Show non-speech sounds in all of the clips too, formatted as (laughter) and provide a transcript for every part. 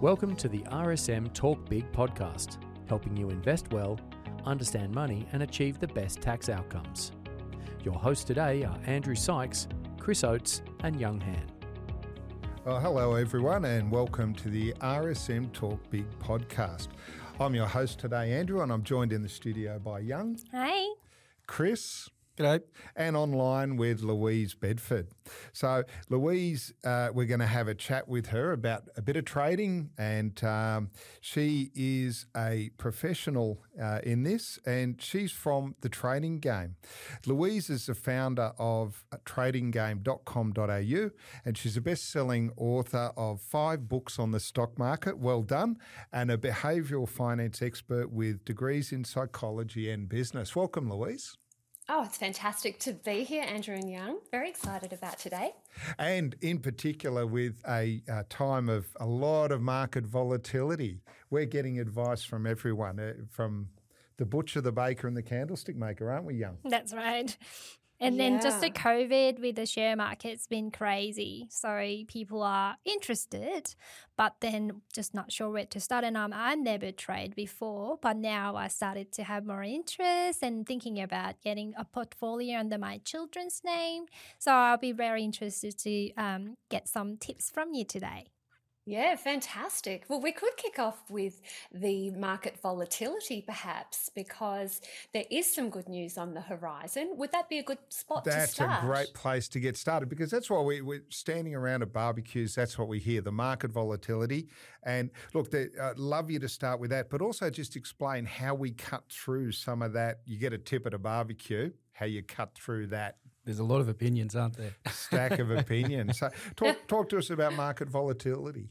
Welcome to the RSM Talk Big podcast, helping you invest well, understand money, and achieve the best tax outcomes. Your hosts today are Andrew Sykes, Chris Oates, and Young Han. Well, hello, everyone, and welcome to the RSM Talk Big podcast. I'm your host today, Andrew, and I'm joined in the studio by Young, Hey. Chris, And online with Louise Bedford. So, Louise, uh, we're going to have a chat with her about a bit of trading, and um, she is a professional uh, in this, and she's from the trading game. Louise is the founder of tradinggame.com.au, and she's a best selling author of five books on the stock market. Well done, and a behavioural finance expert with degrees in psychology and business. Welcome, Louise. Oh, it's fantastic to be here, Andrew and Young. Very excited about today. And in particular, with a, uh time of a lot of market volatility, we're getting advice from everyone, uh, from the butcher, the baker, and the candlestick maker, aren't we, Young? That's right. And then just the COVID with the share market's been crazy. So people are interested, but then just not sure where to start. And um, I never trade before, but now I started to have more interest and thinking about getting a portfolio under my children's name. So I'll be very interested to um, get some tips from you today. Yeah, fantastic. Well, we could kick off with the market volatility, perhaps, because there is some good news on the horizon. Would that be a good spot to start? That's a great place to get started because that's why we, we're standing around at barbecues. That's what we hear the market volatility. And look, I'd love you to start with that, but also just explain how we cut through some of that. You get a tip at a barbecue, how you cut through that There's a lot of opinions, aren't there? stack of (laughs) opinions. So, talk, talk to us about market volatility.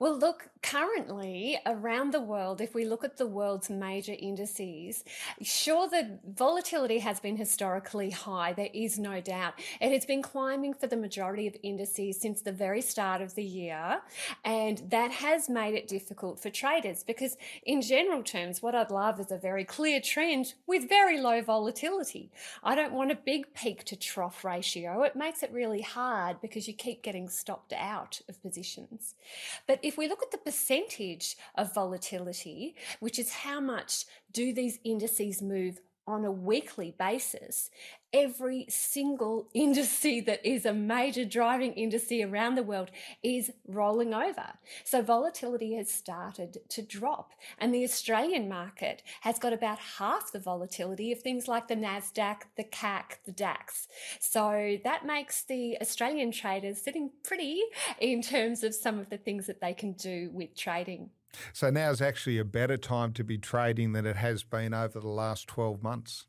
Well, look, currently around the world, if we look at the world's major indices, sure, the volatility has been historically high. There is no doubt. It has been climbing for the majority of indices since the very start of the year. And that has made it difficult for traders because, in general terms, what I'd love is a very clear trend with very low volatility. I don't want a big peak to trough ratio. It makes it really hard because you keep getting stopped out of positions. But if we look at the percentage of volatility, which is how much do these indices move on a weekly basis, every single (laughs) industry that is a major driving industry around the world is rolling over. So volatility has started to drop. And the Australian market has got about half the volatility of things like the NASDAQ, the CAC, the DAX. So that makes the Australian traders sitting pretty in terms of some of the things that they can do with trading. So now is actually a better time to be trading than it has been over the last 12 months.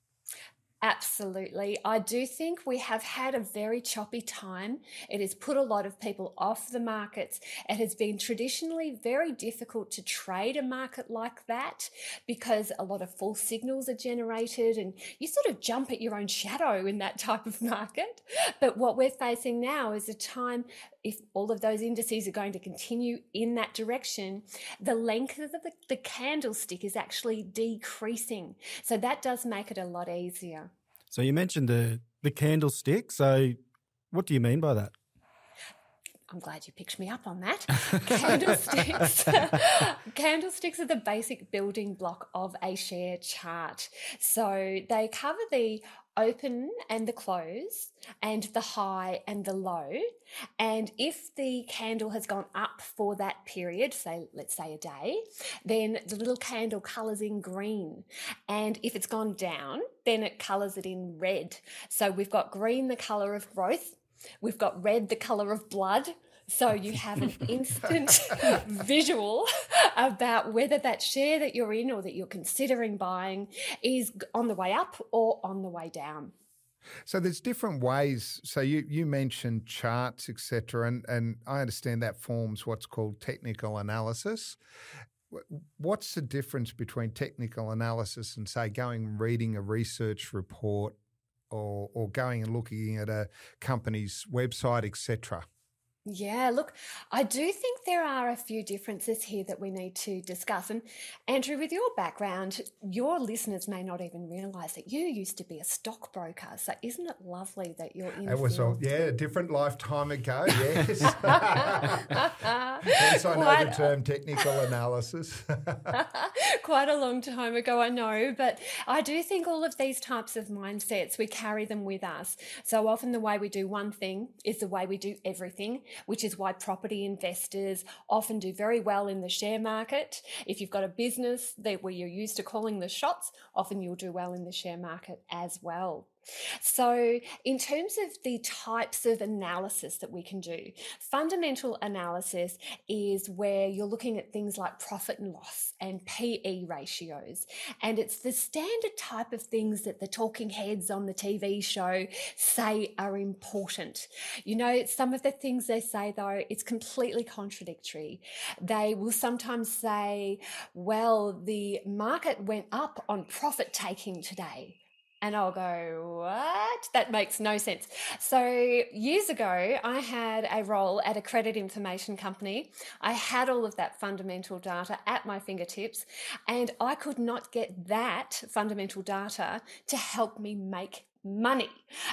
Absolutely. I do think we have had a very choppy time. It has put a lot of people off the markets. It has been traditionally very difficult to trade a market like that because a lot of false signals are generated and you sort of jump at your own shadow in that type of (laughs) market. But what we're facing now is a time if all of those indices are going to continue in that direction, the length of the, the candlestick is actually decreasing. So that does make it a lot easier. So you mentioned the the candlestick. So what do you mean by that? I'm glad you picked me up on that. (laughs) Candlesticks. (laughs) Candlesticks are the basic building block of a share chart. So they cover the open and the close and the high and the low. And if the candle has gone up for that period, say, let's say a day, then the little candle colors in green. And if it's gone down, then it colors it in red. So we've got green, the color of growth. We've got red, the color of blood. So oh, you have an (laughs) instant (laughs) visual about whether that share that you're in or that you're considering buying is on the way up or on the way down. So there's different ways. So you you mentioned charts, etc., and and I understand that forms what's called technical analysis. What's the difference between technical analysis and say going and reading a research report, or or going and looking at a company's website, etc. Yeah, look, I do think there are a few differences here that we need to discuss. And Andrew, with your background, your listeners may not even realize that you used to be a stockbroker. So isn't it lovely that you're in It was a field? yeah, a different lifetime ago. (laughs) Yes. Yes, I know the term technical analysis. (laughs) quite a long time ago, I know, but I do think all of these types of mindsets, we carry them with us. So often the way we do one thing is the way we do everything, which is why property investors often do very well in the share market. If you've got a business that where you're used to calling the shots, often you'll do well in the share market as well. So, in terms of the types of analysis that we can do, fundamental analysis is where you're looking at things like profit and loss and PE ratios. And it's the standard type of things that the talking heads on the TV show say are important. You know, some of the things they say, though, it's completely contradictory. They will sometimes say, well, the market went up on profit taking today. And I'll go, what? That makes no sense. So, years ago, I had a role at a credit information company. I had all of that fundamental data at my fingertips, and I could not get that fundamental data to help me make money.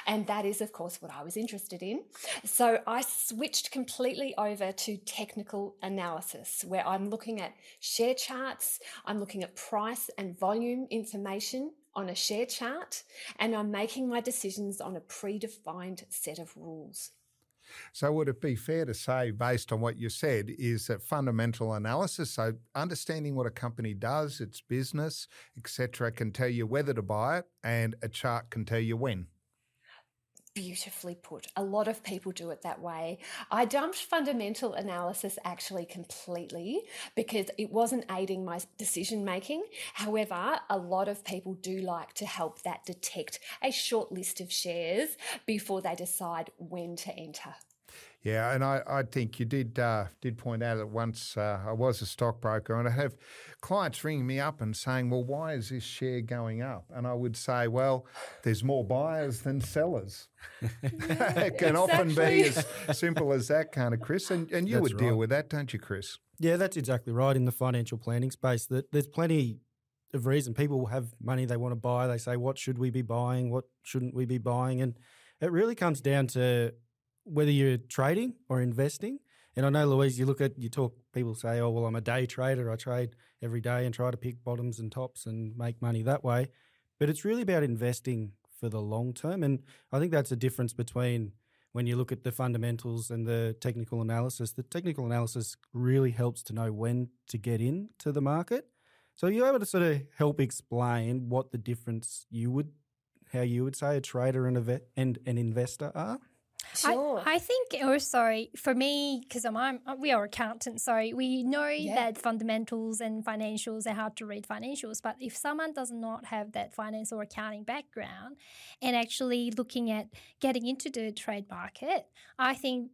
And that is, of course, what I was interested in. So I switched completely over to technical analysis, where I'm looking at share charts, I'm looking at price and volume information on a share chart, and I'm making my decisions on a predefined set of rules. So, would it be fair to say, based on what you said, is that fundamental analysis, so understanding what a company does, its business, etc., can tell you whether to buy it, and a chart can tell you when? Beautifully put. A lot of people do it that way. I dumped fundamental analysis actually completely because it wasn't aiding my decision making. However, a lot of people do like to help that detect a short list of shares before they decide when to enter. Yeah, and I, I think you did uh, did point out that once uh, I was a stockbroker, and I have clients ringing me up and saying, "Well, why is this share going up?" And I would say, "Well, there's more buyers than sellers." it can exactly. (laughs) often be as simple as that, kind of, Chris. And and you that's would right. deal with that, don't you, Chris? Yeah, that's exactly right. In the financial planning space, that there's plenty of reason people have money they want to buy. They say, "What should we be buying? What shouldn't we be buying?" And it really comes down to whether you're trading or investing. And I know, Louise, you look at, you talk, people say, oh, well, I'm a day trader. I trade every day and try to pick bottoms and tops and make money that way. But it's really about investing for the long term. And I think that's a difference between when you look at the fundamentals and the technical analysis. The technical analysis really helps to know when to get into the market. So you're able to sort of help explain what the difference you would, how you would say a trader and, a and an investor are? Sure. I, I think oh, sorry for me, because I'm, I'm, uh, we are accountants, so we know yeah. that fundamentals and financials are hard to read financials. But if someone does not have that finance or accounting background, and actually looking at getting into the trade market, I think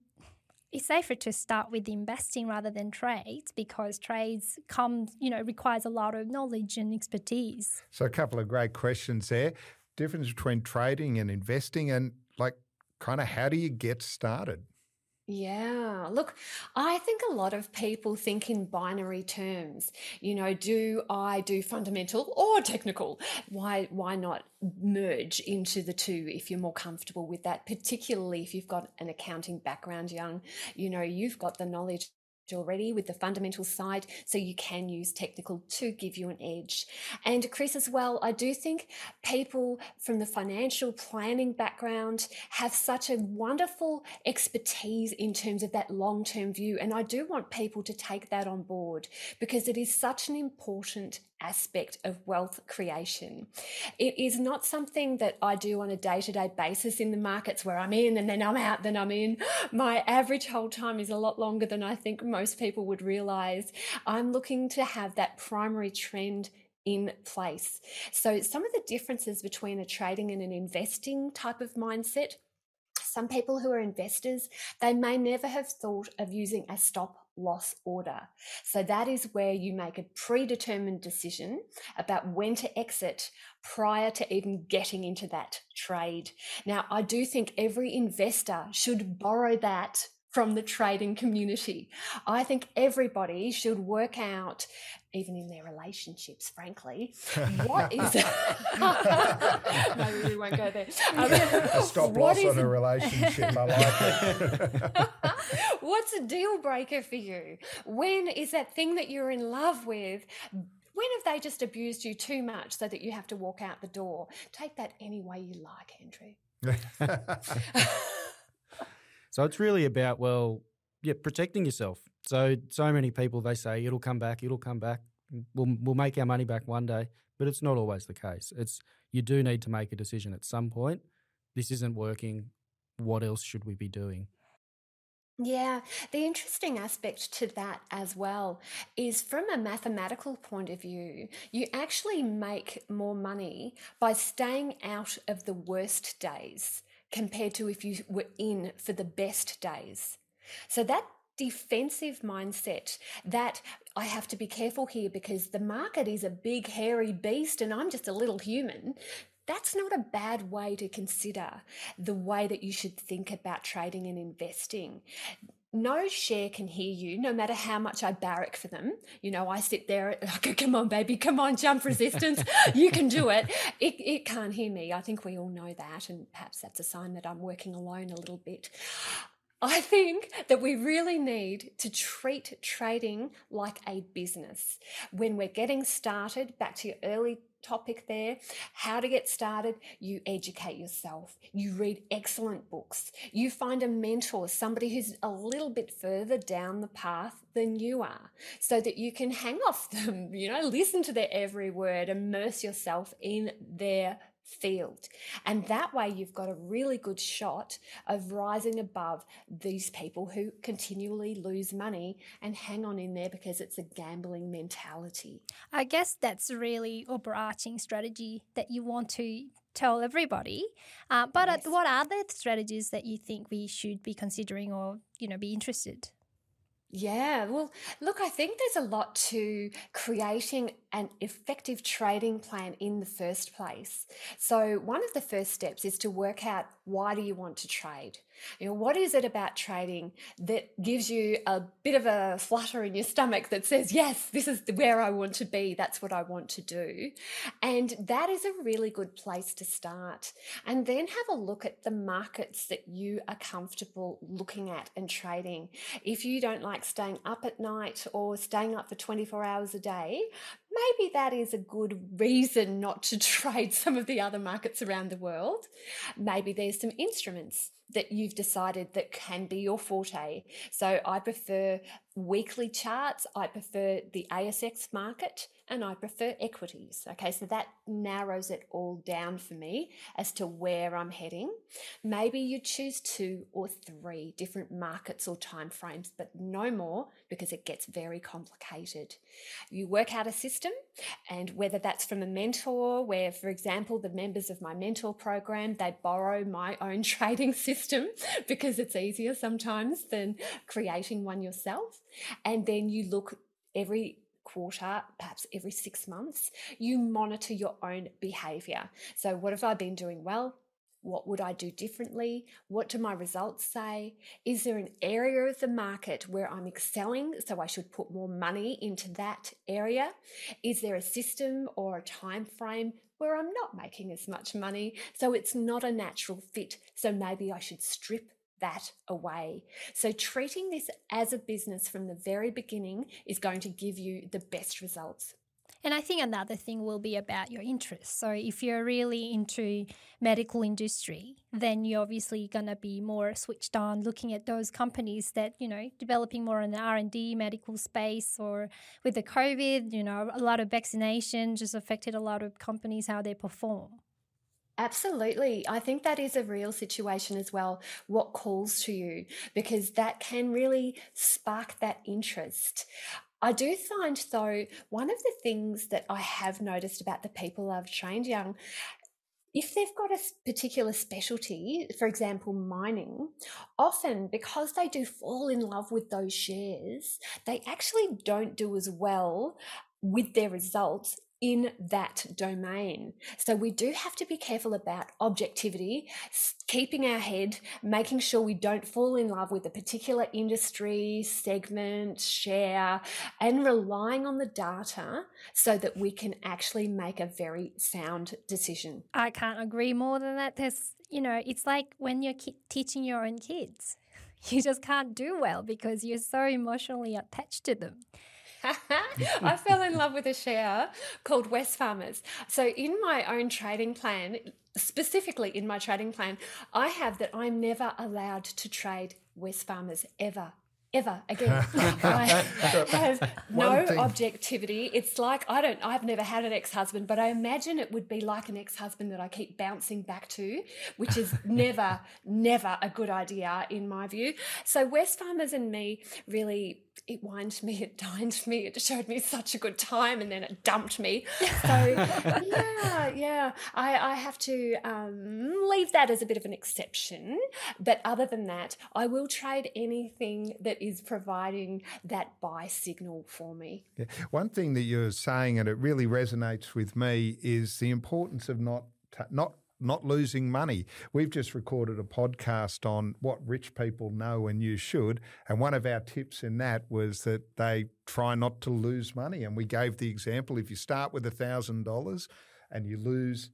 it's safer to start with investing rather than trades because trades come, you know, requires a lot of knowledge and expertise. So a couple of great questions there. Difference between trading and investing and like kind of how do you get started? Yeah, look, I think a lot of people think in binary terms. You know, do I do fundamental or technical? Why why not merge into the two if you're more comfortable with that, particularly if you've got an accounting background, young, you know, you've got the knowledge already with the fundamental side, so you can use technical to give you an edge. And Chris, as well, I do think people from the financial planning background have such a wonderful expertise in terms of that long term view. And I do want people to take that on board because it is such an important aspect of wealth creation. It is not something that I do on a day to day basis in the markets where I'm in and then I'm out, then I'm in. My average hold time is a lot longer than I think most people would realize. I'm looking to have that primary trend in place. So, some of the differences between a trading and an investing type of mindset some people who are investors, they may never have thought of using a stop loss order. So that is where you make a predetermined decision about when to exit prior to even getting into that trade. Now, I do think every investor should borrow that from the trading community. I think everybody should work out, even in their relationships, frankly, what (laughs) is. (laughs) Maybe we won't go there. (laughs) Um, Stop loss on a relationship. I like it. What's a deal breaker for you? When is that thing that you're in love with? When have they just abused you too much so that you have to walk out the door? Take that any way you like, Andrew. So it's really about well, yeah, protecting yourself. So so many people they say it'll come back, it'll come back. We'll we'll make our money back one day, but it's not always the case. It's you do need to make a decision at some point. This isn't working. What else should we be doing? Yeah, the interesting aspect to that as well is from a mathematical point of view, you actually make more money by staying out of the worst days compared to if you were in for the best days. So that defensive mindset that I have to be careful here because the market is a big, hairy beast and I'm just a little human. That's not a bad way to consider the way that you should think about trading and investing no share can hear you, no matter how much I barrack for them. You know, I sit there, (laughs) go, come on, baby, come on, jump resistance. you can do it. (laughs) it. It can't hear me. I think we all know that. And perhaps that's a sign that I'm working alone a little bit. I think that we really need to treat trading like a business. When we're getting started, back to your early topic there, how to get started, you educate yourself. You read excellent books. You find a mentor, somebody who's a little bit further down the path than you are, so that you can hang off them, (laughs) you know, listen to their every word, immerse yourself in their field. And that way, you've got a really good shot of rising above these people who continually lose money and hang on in there because it's a gambling mentality. I guess that's a really overarching strategy that you want to tell everybody. Uh, but yes. what are the strategies that you think we should be considering or, you know, be interested? Yeah, well, look, I think there's a lot to creating an effective trading plan in the first place. So, one of the first steps is to work out why do you want to trade? You know, what is it about trading that gives you a bit of a flutter in your stomach that says, yes, this is where I want to be, that's what I want to do? And that is a really good place to start. And then have a look at the markets that you are comfortable looking at and trading. If you don't like staying up at night or staying up for 24 hours a day, maybe that is a good reason not to (laughs) trade some of the other markets around the world. Maybe there's some instruments that you've decided that can be your forte. So I prefer weekly charts, I prefer the ASX market, and I prefer equities. Okay, so that narrows it all down for me as to where I'm heading. Maybe you choose two or three different markets or timeframes, but no more because it gets very complicated. You work out a system, and whether that's from a mentor, where, for example, the members of my mentor program they borrow my own (laughs) trading system (laughs) because it's easier sometimes than creating one yourself, and then you look every quarter, perhaps every six months, you monitor your own behavior. So, what have I been doing well? What would I do differently? What do my results say? Is there an area of the market where I'm excelling so I should put more money into that area? Is there a system or a time frame where I'm not making as much money so it's not a natural fit so maybe I should strip that away. So, treating this as a business from the very beginning is going to give you the best results. And I think another thing will be about your interests. So if you're really into medical industry, then you're obviously going to be more switched on looking at those companies that, you know, developing more in the R&D medical space or with the COVID, you know, a lot of vaccination just affected a lot of companies how they perform. Absolutely. I think that is a real situation as well. What calls to you? Because that can really spark that interest. I do find, though, one of the things that I have noticed about the people I've trained young, if they've got a particular specialty, for example, mining, often because they do fall in love with those shares, they actually don't do as well with their results in that domain. So we do have to be careful about objectivity, keeping our head, making sure we don't fall in love with a particular industry, segment, share, and relying on the data so that we can actually make a very sound decision. I can't agree more than that. There's, you know, it's like when you're ki- teaching your own kids. (laughs) You just can't do well because you're so emotionally attached to them. (laughs) I fell in love with a share called Wesfarmers. So, in my own trading plan, specifically in my trading plan, I have that I'm never allowed to trade Wesfarmers ever ever again. (laughs) I have no objectivity. It's like I don't I've never had an ex-husband, but I imagine it would be like an ex-husband that I keep bouncing back to, which is (laughs) never, never a good idea in my view. So Wesfarmers and me really it whined me, it dined me, it showed me such a good time, and then it dumped me. So (laughs) yeah, yeah, I, I have to um, leave that as a bit of an exception. But other than that, I will trade anything that is providing that buy signal for me. Yeah. One thing that you're saying, and it really resonates with me, is the importance of not not not losing money. We've just recorded a podcast on what rich people know and you should. And one of our tips in that was that they try not to lose money. And we gave the example if you start with $1,000 and you lose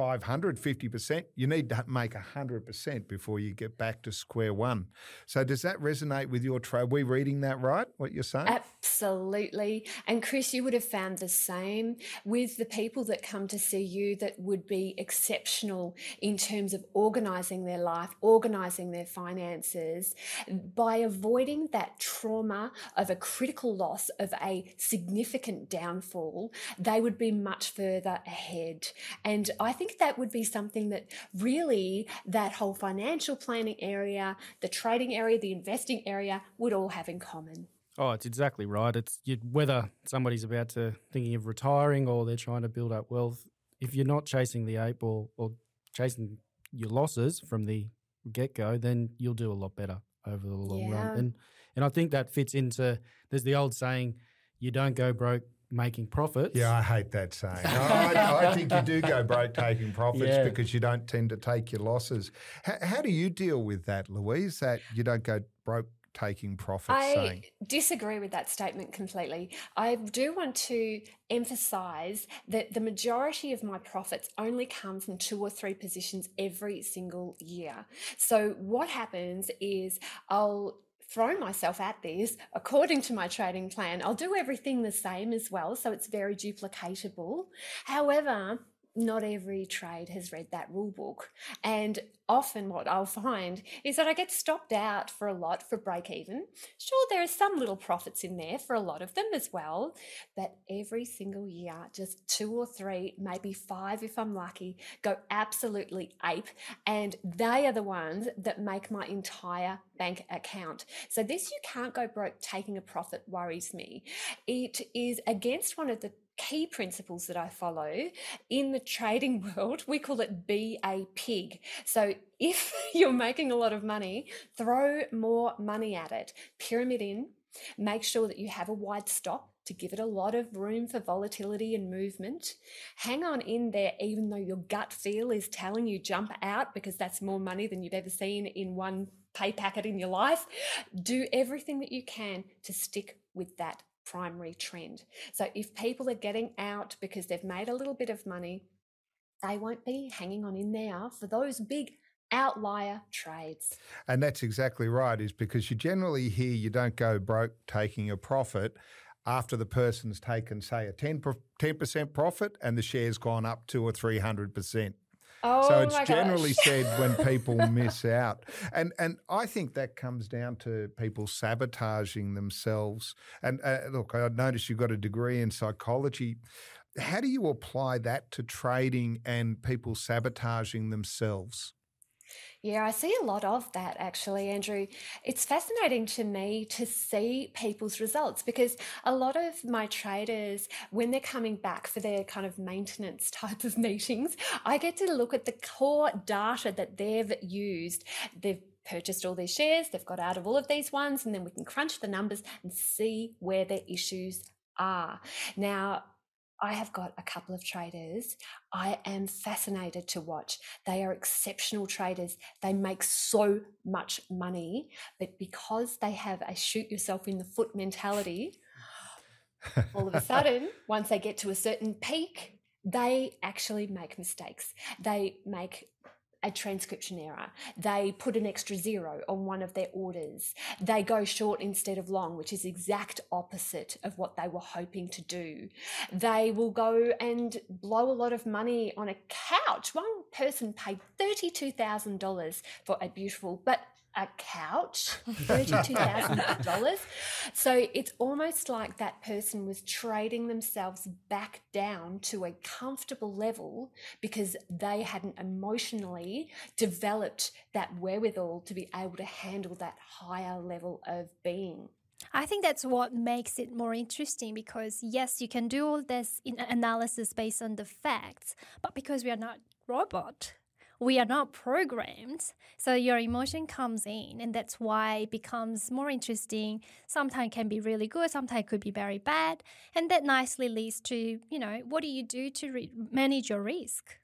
550%, you need to make 100% before you get back to square one. So, does that resonate with your trade? Are we reading that right, what you're saying? Absolutely. And Chris, you would have found the same with the people that come to see you that would be exceptional in terms of organizing their life, organizing their finances. By avoiding that trauma of a critical loss, of a significant downfall, they would be much further ahead. And I think think that would be something that really that whole financial planning area, the trading area, the investing area would all have in common. Oh, it's exactly right. It's you, whether somebody's about to thinking of retiring or they're trying to build up wealth. If you're not chasing the eight ball or chasing your losses from the get go, then you'll do a lot better over the long yeah. run. And and I think that fits into there's the old saying, you don't go broke making profits. Yeah, I hate that saying. (laughs) I, I, think you do go broke taking profits yeah. because you don't tend to take your losses. How, how, do you deal with that, Louise? That you don't go broke taking profits? I saying? disagree with that statement completely. I do want to emphasize that the majority of my profits only come from two or three positions every single year. So what happens is I'll throw myself at this according to my trading plan. I'll do everything the same as well, so it's very duplicatable. However, not every trade has read that rule book. And often what I'll find is that I get stopped out for a lot for break even. Sure, there are some little profits in there for a lot of them as well, but every single year, just two or three, maybe five if I'm lucky, go absolutely ape. And they are the ones that make my entire bank account. So this you can't go broke taking a profit worries me. It is against one of the key principles that I follow in the trading (laughs) world. We call it be a pig. So if (laughs) you're making a lot of money, throw more money at it, pyramid in, make sure that you have a wide stop to give it a lot of room for volatility and movement. Hang on in there, even though your gut feel is telling you jump out because that's more money than you've ever seen in one pay packet in your life. Do everything that you can to stick with that primary trend. So if people are getting out because they've made a little bit of money, they won't be hanging on in there for those big outlier trades. And that's exactly right, is because you generally hear you don't go broke taking a profit after the person's taken, say, a 10, 10% profit and the share's gone up two or 300%. Oh so it's generally said when (laughs) people miss out. And and I think that comes down to people sabotaging themselves. And uh, look, I noticed you've got a degree in psychology. How do you apply that to trading and people sabotaging themselves? Yeah, I see a lot of that actually, Andrew. It's fascinating to me to see people's results because a lot of my traders, when they're coming back for their kind of maintenance (laughs) type of meetings, I get to look at the core data that they've used. They've purchased all these shares, they've got out of all of these ones, and then we can crunch the numbers and see where their issues are. Now, I have got a couple of traders I am fascinated to watch. They are exceptional traders. They make so much money, but because they have a shoot yourself in the foot mentality, all of a (laughs) sudden, once they get to a certain peak, they actually make mistakes. They make a transcription error. They put an extra zero on one of their orders. They go short instead of long, which is exact opposite of what they were hoping to do. They will go and blow a lot of money on a couch. One person paid $32,000 for a beautiful but a couch, (laughs) $32,000. so it's almost like that person was trading themselves back down to a comfortable level because they hadn't emotionally developed that wherewithal to be able to handle that higher level of being. I think that's what makes it more interesting because, yes, you can do all this analysis based on the facts, but because we are not robot, we are not programmed. So your emotion comes in, and that's why it becomes more interesting. Sometimes can be really good, sometimes could be very bad, and that nicely leads to you know what do you do to re- manage your risk.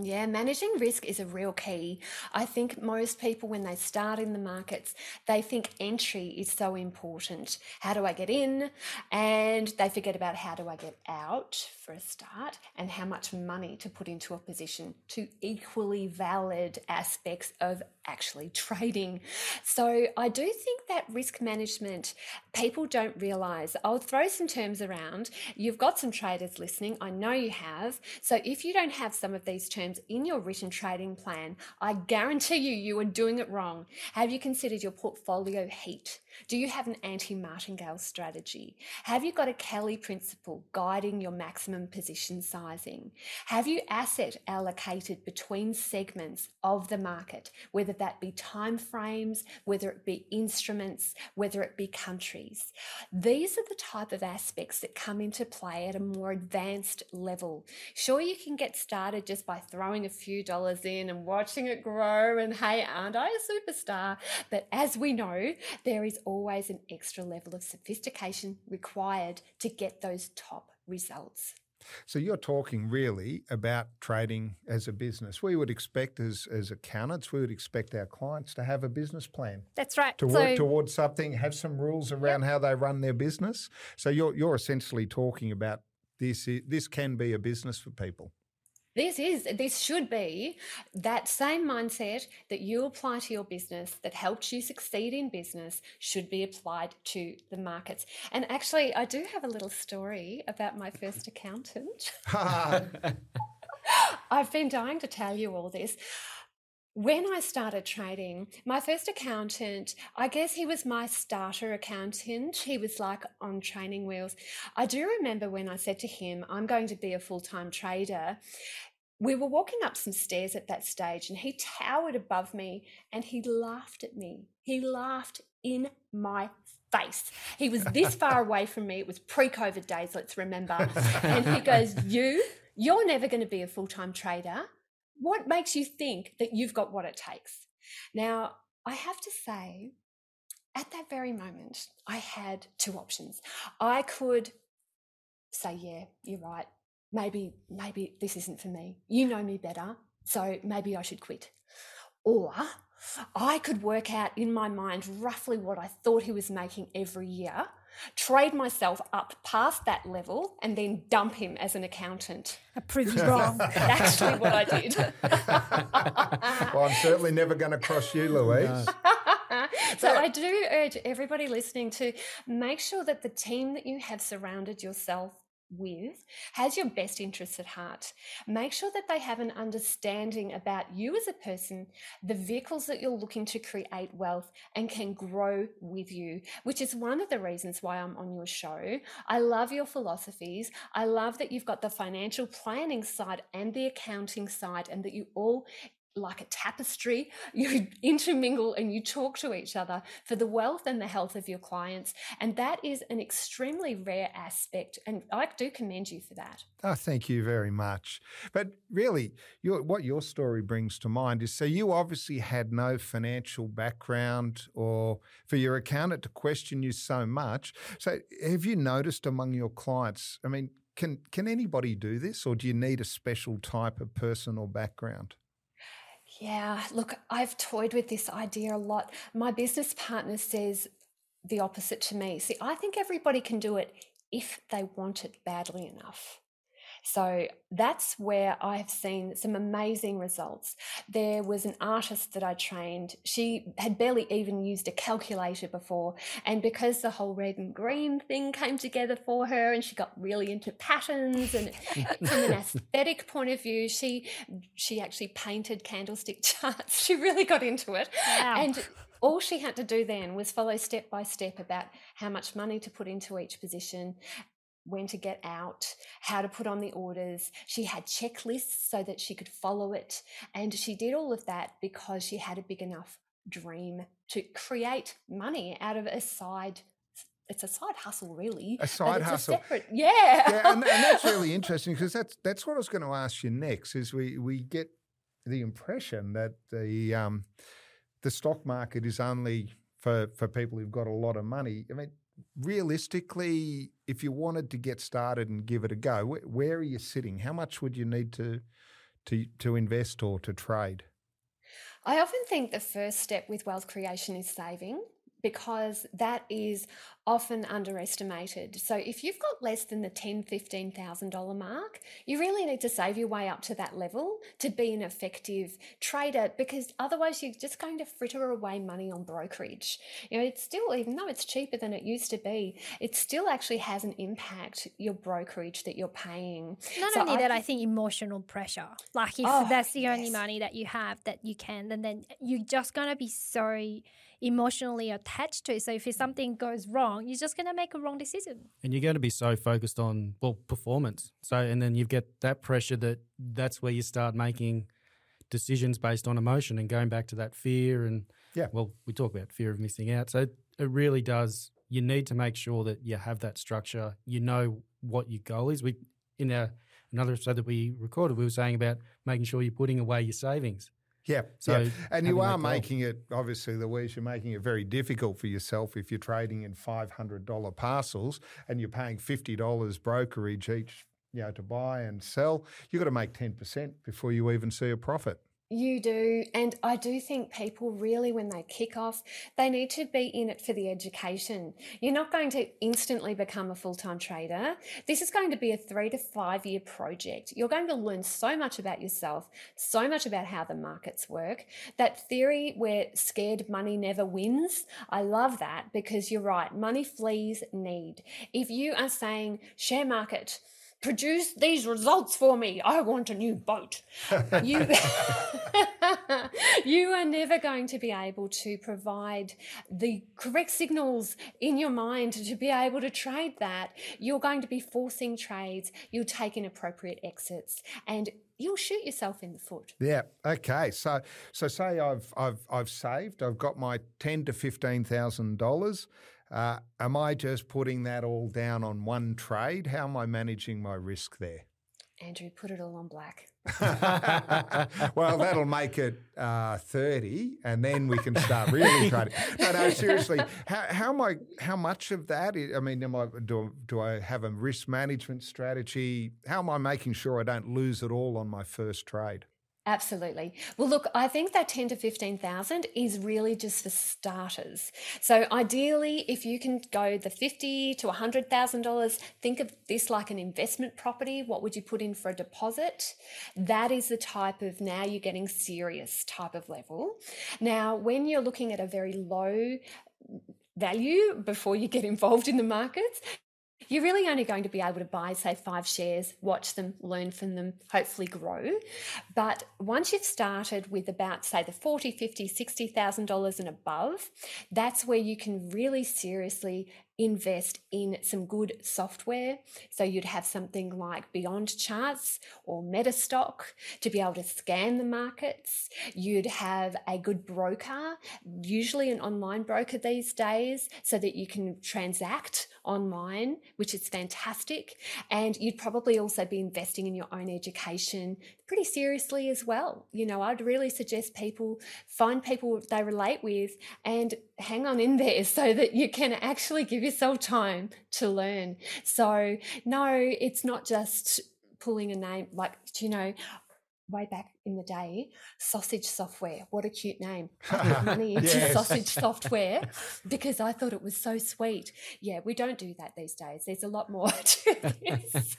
Yeah, managing risk is a real key. I think most people, when they start in the markets, they think entry is so important. How do I get in? And they forget about how do I get out for a start and how much money to put into a position, two equally valid aspects of actually (laughs) trading. So I do think that risk management, people don't realize. I'll throw some terms around. You've got some traders listening. I know you have. So if you don't have some of these terms in your written trading plan, I guarantee you, you are doing it wrong. Have you considered your portfolio heat? Do you have an anti martingale strategy? Have you got a Kelly principle guiding your maximum position sizing? Have you asset allocated between segments of the market, whether that be time frames, whether it be instruments, whether it be countries? These are the type of aspects that come into play at a more advanced level. Sure, you can get started just by throwing a few dollars in and watching it grow, and hey, aren't I a superstar? But as we know, there is always an extra level of sophistication required to get those top results. So you're talking really about trading as a business. We would expect as, as accountants, we would expect our clients to have a business plan. That's right. To so, work towards something, have some rules around yep. how they run their business. So you're you're essentially talking about this this can be a business for people. This is, this should be that same mindset that you apply to your business that helped you succeed in business should be applied to the markets. And actually, I do have a little story about my first accountant. (laughs) (laughs) I've been dying to tell you all this when I started trading, my first accountant, I guess he was my starter accountant. He was like on training wheels. I do remember when I said to him, I'm going to be a full time trader. We were walking up some stairs at that stage and he towered above me and he laughed at me. He laughed in my face. He was this far (laughs) away from me. It was pre COVID days, let's remember. And he (laughs) goes, You, you're never going to be a full time trader what makes you think that you've got what it takes? Now, I have to say, at that very moment, I had two options. I could say, yeah, you're right. Maybe, maybe this isn't for me. You know me better. So maybe I should quit. Or I could work out in my mind roughly what I thought he was making every year trade myself up past that level and then dump him as an accountant. A pretty (laughs) wrong. actually what I did. (laughs) well, I'm certainly never going to cross you, Louise. No. (laughs) so I do urge everybody listening to make sure that the team that you have surrounded yourself with has your best interests at heart. Make sure that they have an understanding about you as a person, the vehicles that you're looking to create wealth and can grow with you, which is one of the reasons why I'm on your show. I love your philosophies. I love that you've got the financial planning side and the accounting side, and that you all like a tapestry. (laughs) You intermingle and you talk to each other for the wealth and the health of your clients. And that is an extremely rare aspect. And I do commend you for that. Oh, thank you very much. But really, your, what your story brings to mind is so you obviously had no financial background or for your accountant to question you so much. So have you noticed among your clients, I mean, can can anybody do this, or do you need a special type of person or background? Yeah, look, I've toyed with this idea a lot. My business partner says the opposite to me. See, I think everybody can do it if they want it badly enough. So that's where I've seen some amazing results. There was an artist that I trained. She had barely even used a calculator before. And because the whole red and green thing came together for her and she got really into patterns and uh, from an (laughs) aesthetic point of view, she she actually painted candlestick (laughs) charts. She really got into it. Wow. And all she had to do then was follow step by step about how much money to put into each position when to get out, how to put on the orders. She had checklists so that she could follow it. And she did all of that because she had a big enough dream to create money out of a side it's a side hustle, really. A side hustle, a separate, yeah. yeah, and, and that's really (laughs) interesting because that's that's what I was going to ask you next. Is we we get the impression that the um, the stock market is only for for people who've got a lot of money. I mean, realistically, if you wanted to get started and give it a go, where, where are you sitting? How much would you need to to to invest or to trade? I often think the first step with wealth creation is saving because that is often underestimated. So if you've got less than the ten, fifteen thousand dollar mark, you really need to save your way up to that level to be an effective trader because otherwise you're just going to fritter away money on brokerage. You know, it's still even though it's cheaper than it used to be, it still actually has an impact your brokerage that you're paying. Not so only I that, I think emotional pressure. Like if oh, that's the yes. only money that you have that you can, then then you're just gonna be so emotionally attached to. So if mm. something goes wrong, you're just going to make a wrong decision. And you're going to be so focused on well performance. So and then you get that pressure that that's where you start making decisions based on emotion and going back to that fear and yeah. Well, we talk about fear of missing out. So it really does. You need to make sure that you have that structure. You know what your goal is. We in our another episode that we recorded, we were saying about making sure you're putting away your savings. Yeah. So yeah. and you are making it obviously the ways you're making it very difficult for yourself if you're trading in five hundred dollar parcels and you're paying fifty dollars brokerage each, you know, to buy and sell. You've got to make ten percent before you even see a profit. You do. And I do think people really, when they kick off, they need to be in it for the education. You're not going to instantly become a full time trader. This is going to be a three to five year project. You're going to learn so much about yourself, so much about how the markets work. That theory where scared money never wins, I love that because you're right. Money flees need. If you are saying share market, produce these results for me. I want a new boat. you, (laughs) you are never going to be able to provide the correct signals in your mind to be able to trade that. You're going to be forcing trades. You'll take inappropriate exits and you'll shoot yourself in the foot. Yeah. Okay. So so say I've I've I've saved. I've got my ten to fifteen thousand dollars. Uh, am I just putting that all down on one trade? How am I managing my risk there? Andrew, put it all on black. (laughs) well, that'll make it uh, thirty, and then we can start really (laughs) trading. No, no, seriously. How, how am I? How much of that? Is, I mean, am I, do, do I have a risk management strategy? How am I making sure I don't lose it all on my first trade? Absolutely. Well, look, I think that 10 to 15,000 is really just for starters. So ideally, if you can go the 50 to $100,000, think of this like an investment property. What would you put in for a deposit? That is the type of now you're getting serious type of level. Now, when you're looking at a very low value before you get involved in the markets, you're really only going to be able to buy, say, five shares, watch them, learn from them, hopefully grow. But once you've started with about, say, the 40, 50, $60,000 and above, that's where you can really seriously invest in some good software. So you'd have something like Beyond Charts or Metastock to be able to scan the markets. You'd have a good broker, usually an online broker these days, so that you can transact online, which is fantastic. And you'd probably also be investing in your own education pretty seriously as well. You know, I'd really suggest people find people they relate with and hang on in there (laughs) so that you can actually give yourself time to learn. So, no, it's not just pulling a name like, you know, way back in the day, sausage software. What a cute name. (laughs) I put money into yes. sausage (laughs) software because I thought it was so sweet. Yeah, we don't do that these days. There's a lot more (laughs) to this.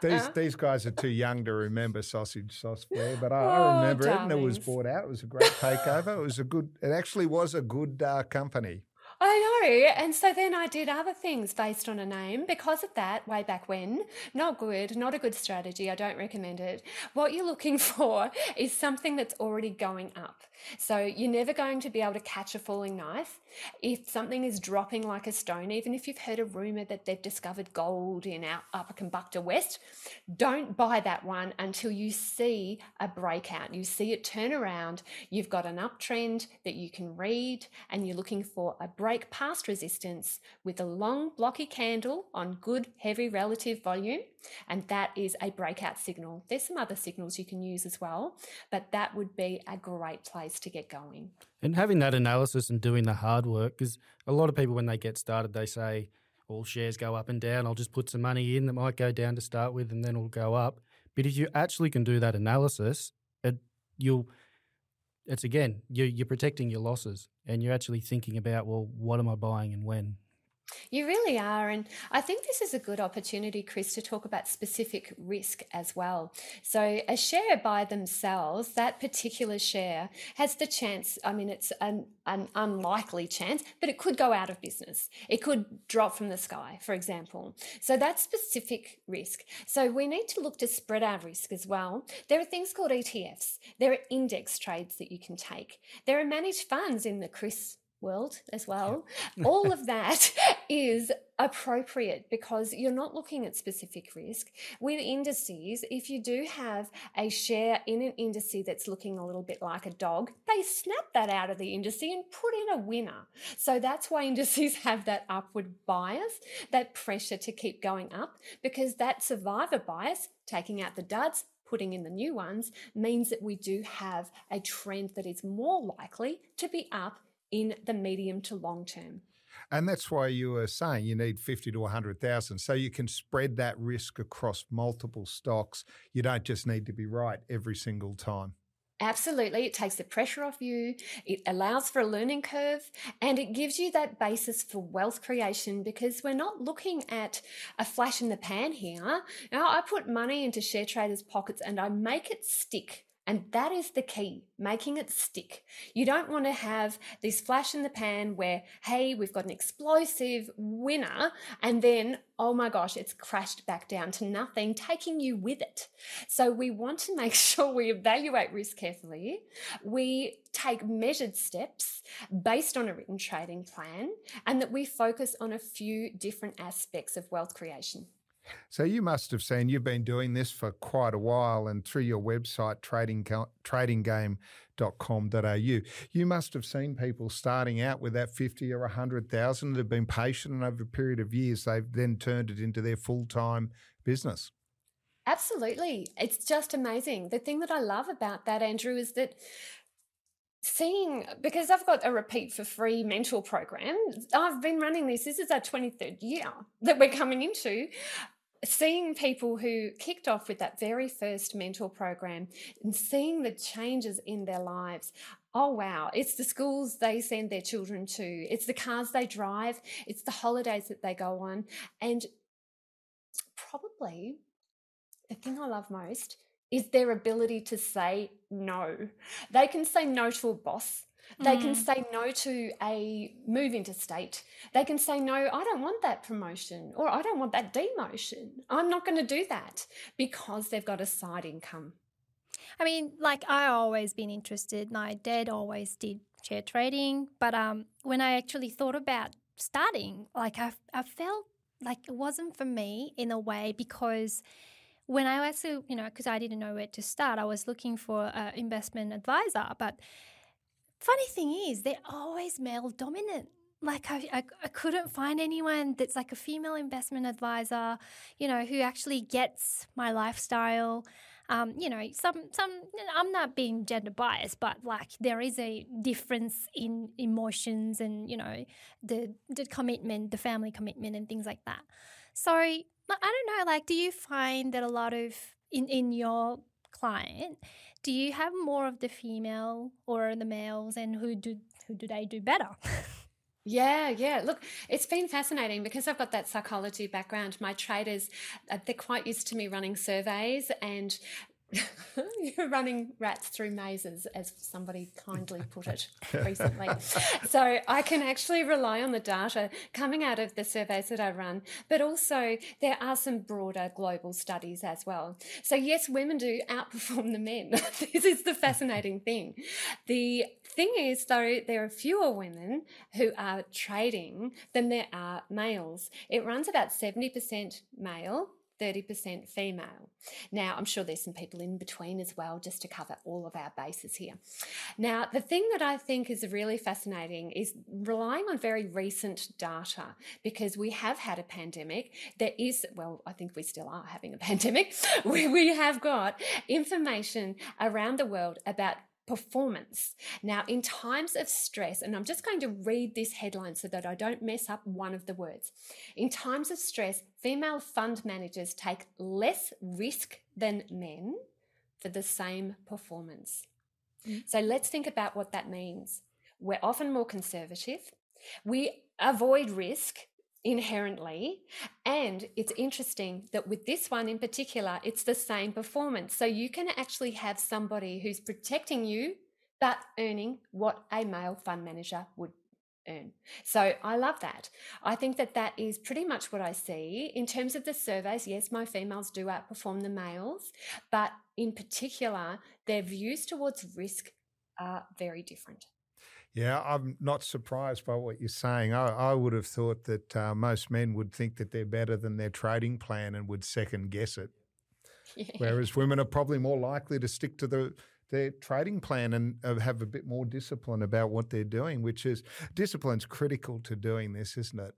these, these guys are too young to remember sausage software, but I, oh, I remember darlings. it and it was bought out. It was a great takeover. it was a good, it actually was a good uh, company. I know. And so then I did other things based on a name because of that way back when. Not good, not a good strategy. I don't recommend it. What you're looking (laughs) for is something that's already going up. So you're never going to be able to catch a falling knife. If something is dropping like a stone, even if you've heard a rumor that they've discovered gold in our Upper Kambukta West, don't buy that one until you see a breakout. You see it turn around, you've got an uptrend that you can read, and you're looking for a break past resistance with a long blocky candle on good heavy relative volume, and that is a breakout signal. There's some other signals you can use as well, but that would be a great place to get going. And having that analysis and doing the hard work, because a lot of people, when they get started, they say, all shares go up and down. I'll just put some money in that might go down to start with and then it'll go up. But if you actually can do that analysis, it, you'll, it's again, you're, you're protecting your losses and you're actually thinking about, well, what am I buying and when? You really are. And I think this is a good opportunity, Chris, to talk about specific risk as well. So, a share by themselves, that particular share has the chance, I mean, it's an, an unlikely chance, but it could go out of business. It could drop from the sky, for example. So, that's specific risk. So, we need to look to spread our risk as well. There are things called ETFs, there are index trades that you can take, there are managed funds in the Chris world as well. (laughs) All of that is appropriate because you're not looking at specific risk. With indices, if you do have a share in an indice that's looking a little bit like a dog, they snap that out of the indice and put in a winner. So that's why indices (laughs) have that upward bias, that pressure to keep going up, because that survivor bias, taking out the duds, putting in the new ones means that we do have a trend that is more likely to be up in the medium to long term. And that's why you were saying you need 50 to 100,000. So you can spread that risk across multiple stocks. You don't just need to be right every single time. Absolutely. It takes the pressure off you. It allows for a learning curve and it gives you that basis for wealth creation because we're not looking at a flash in the pan here. Now, I put money into share traders' pockets and I make it stick and that is the key, making it stick. You don't want to have this flash in the pan where, hey, we've got an explosive winner, and then, oh my gosh, it's crashed back down to nothing, taking you with it. So we want to make (laughs) sure we evaluate risk carefully. We take measured steps based on a written trading plan, and that we focus on a few different aspects of wealth creation. So you must have seen you've been doing this for quite a while, and through your website trading tradinggame.com.au, you must have seen people starting out with that fifty or hundred thousand that have been patient, and over a period of years, they've then turned it into their full time business. Absolutely, it's just amazing. The thing that I love about that, Andrew, is that seeing because I've got a repeat for free mentor program. I've been running this. This is our 23rd year that we're coming into seeing people who kicked off with that very first mentor program and seeing the changes in their lives. Oh, wow. It's the schools they send their children to, it's the cars they drive, it's the holidays that they go on. And probably the thing I love most is their ability to say no. They can say no to a boss they mm. can say no to a move interstate. They can say, no, I don't want that promotion or I don't want that demotion. I'm not going to do that because they've got a side income. I mean, like I always been interested. My dad always did share trading, but um, when I actually thought about starting, like I, I felt like it wasn't for me in a way because when I actually, you know, because I didn't know where to start, I was looking for an investment advisor, but Funny thing is, they're always male dominant. Like I, I, I, couldn't find anyone that's like a female investment advisor, you know, who actually gets my lifestyle. um, you know, some some. I'm not being gender biased, but like there is a difference in emotions and you know the the commitment, the family commitment, and things like that. So I don't know. Like, do you find that a lot of in in your client, do you have more of the female or the males, and who do who do they do better? Yeah, yeah. Look, it's been fascinating because I've got that psychology background. My traders, uh, they're quite used to me running surveys and (laughs) You're running rats through mazes, as somebody kindly put it (laughs) recently. so I can actually rely on the data coming out of the surveys that I run, but also there are some broader global studies as well. So, yes, women do outperform the men. (laughs) this is the fascinating thing. The thing is, though, there are fewer women who are trading than there are males. It runs about 70% male 30% female. Now, I'm sure there's some people in between as well, just to cover all of our bases here. Now, the thing that I think is really fascinating is relying on very recent data because we have had a pandemic. There is, well, I think we still are having a (laughs) pandemic. We, have got information around the world about performance. Now, in times of stress, and I'm just going to read this headline so that I don't mess up one of the words. In times of stress, female fund managers take less risk than men for the same performance. Mm. So let's think about what that means. We're often more conservative. We avoid risk inherently. And it's interesting that with this one in particular, it's the same performance. So you can actually have somebody who's protecting you, but earning what a male fund manager would earn. So I love that. I think that that is pretty much what I see in terms of the surveys. Yes, my females do outperform the males, but in particular, their views towards risk are very different. Yeah, I'm not surprised by what you're saying. I, I would have thought that uh, most men would think that they're better than their trading plan and would second guess it. (laughs) Yeah. Whereas women are probably more likely to stick to the their trading plan and uh, have a bit more discipline about what they're doing, which is discipline's critical to doing this, isn't it?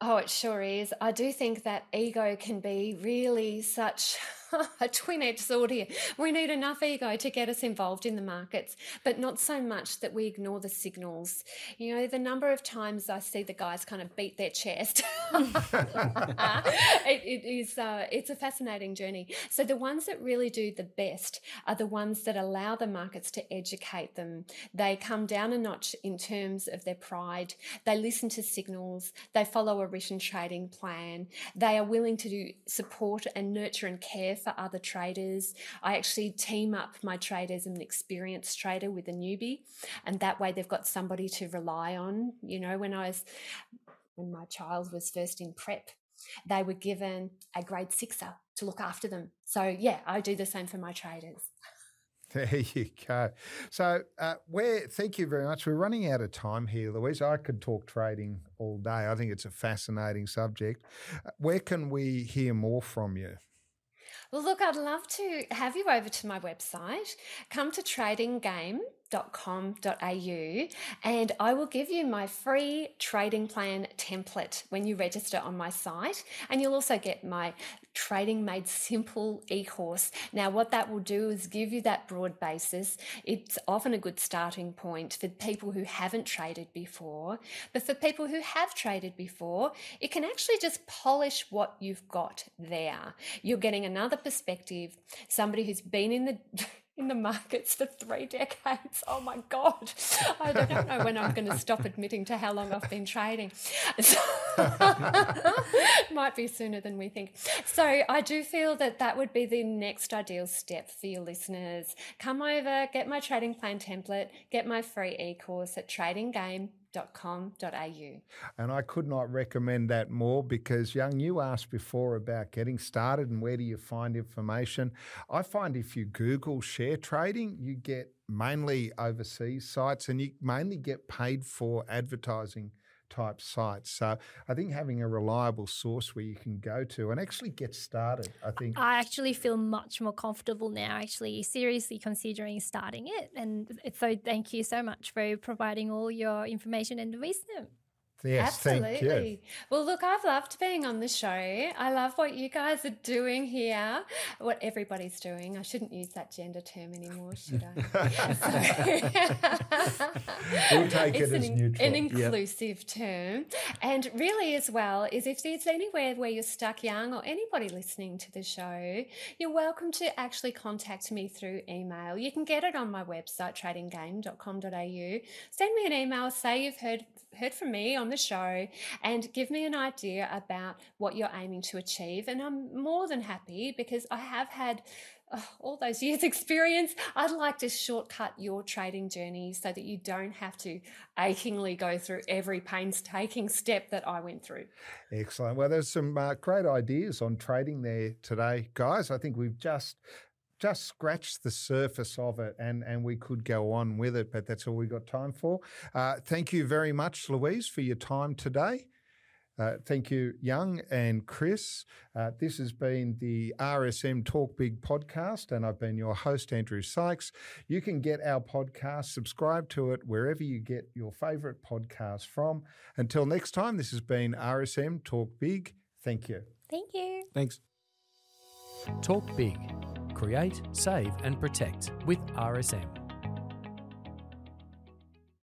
Oh, it sure is. I do think that ego can be really such (laughs) (laughs) sword here. We need enough ego to get us involved in the markets, but not so much that we ignore the signals. You know, the number of times I see the guys kind of beat their chest, (laughs) it, it is, uh, it's a fascinating journey. So the ones that really do the best are the ones that allow the markets to educate them. They come down a notch in terms of their pride. They listen to signals. They follow a written trading plan. They are willing to do support and nurture and care for other traders. I actually team up my traders an experienced trader with a newbie, and that way they've got somebody to rely on. You know, when I was when my child was first in prep, they were given a grade sixer to look after them. So yeah, I do the same for my traders. There (laughs) you go. So, uh, where? Thank you very much. We're running out of time here, Louise. I could talk trading all day. I think it's a fascinating subject. Uh, where can we hear more from you? Well, look, I'd love to have you over to my website. Come to Trading Game tradingplan.com.au and I will give you my free trading plan template when you register on my site. And you'll also get my Trading Made Simple e course. Now, what that will do is give you that broad basis. It's often a good starting point for people who haven't traded before, but for people who have traded before, it can actually just polish what you've got there. You're getting another perspective, somebody who's been in the (laughs) in the markets for three decades. Oh my God. I don't know when I'm going to stop admitting to how long I've been trading. (laughs) Might be sooner than we think. So I do feel that that would be the next ideal step for your listeners. Come over, get my trading plan template, get my free e course at Trading Game www.young.com.au. And I could not recommend that more because, Young, you asked before about getting started and where do you find information. I find if you Google share trading, you get mainly overseas sites and you mainly get paid for advertising type sites. So I think having a reliable source where you can go to and actually get started, I think. I actually feel much more comfortable now, actually seriously considering starting it. And so thank you so much for providing all your information and wisdom. Yes, Absolutely. thank you. Well, look, I've loved being on the show. I love what you guys are doing here, what everybody's doing. I shouldn't use that gender term anymore, should I? (laughs) (laughs) We'll (laughs) take it's it an, as neutral. an inclusive term. And really, as well, is if there's anywhere where you're stuck young or anybody listening to the show, you're welcome to actually contact me through email. You can get it on my website, tradinggame.com.au. Send me an email, say you've heard heard from me on the show and give me an idea about what you're aiming to achieve. And I'm more than happy because I have had oh, all those years' (laughs) experience. I'd like to shortcut your trading journey so that you don't have to achingly go through every painstaking step that I went through. Excellent. Well, there's some uh, great ideas on trading there today, guys. I think we've just just scratched the surface of it and, and we could go on with it, but that's all we got time for. Uh, thank you very much, Louise, for your time today. Uh, thank you, Young and Chris. Uh, this has been the RSM Talk Big podcast, and I've been your host, Andrew Sykes. You can get our podcast, subscribe to it wherever you get your favourite podcast from. Until next time, this has been RSM Talk Big. Thank you. Thank you. Thanks. Talk big. Create, save, and protect with RSM.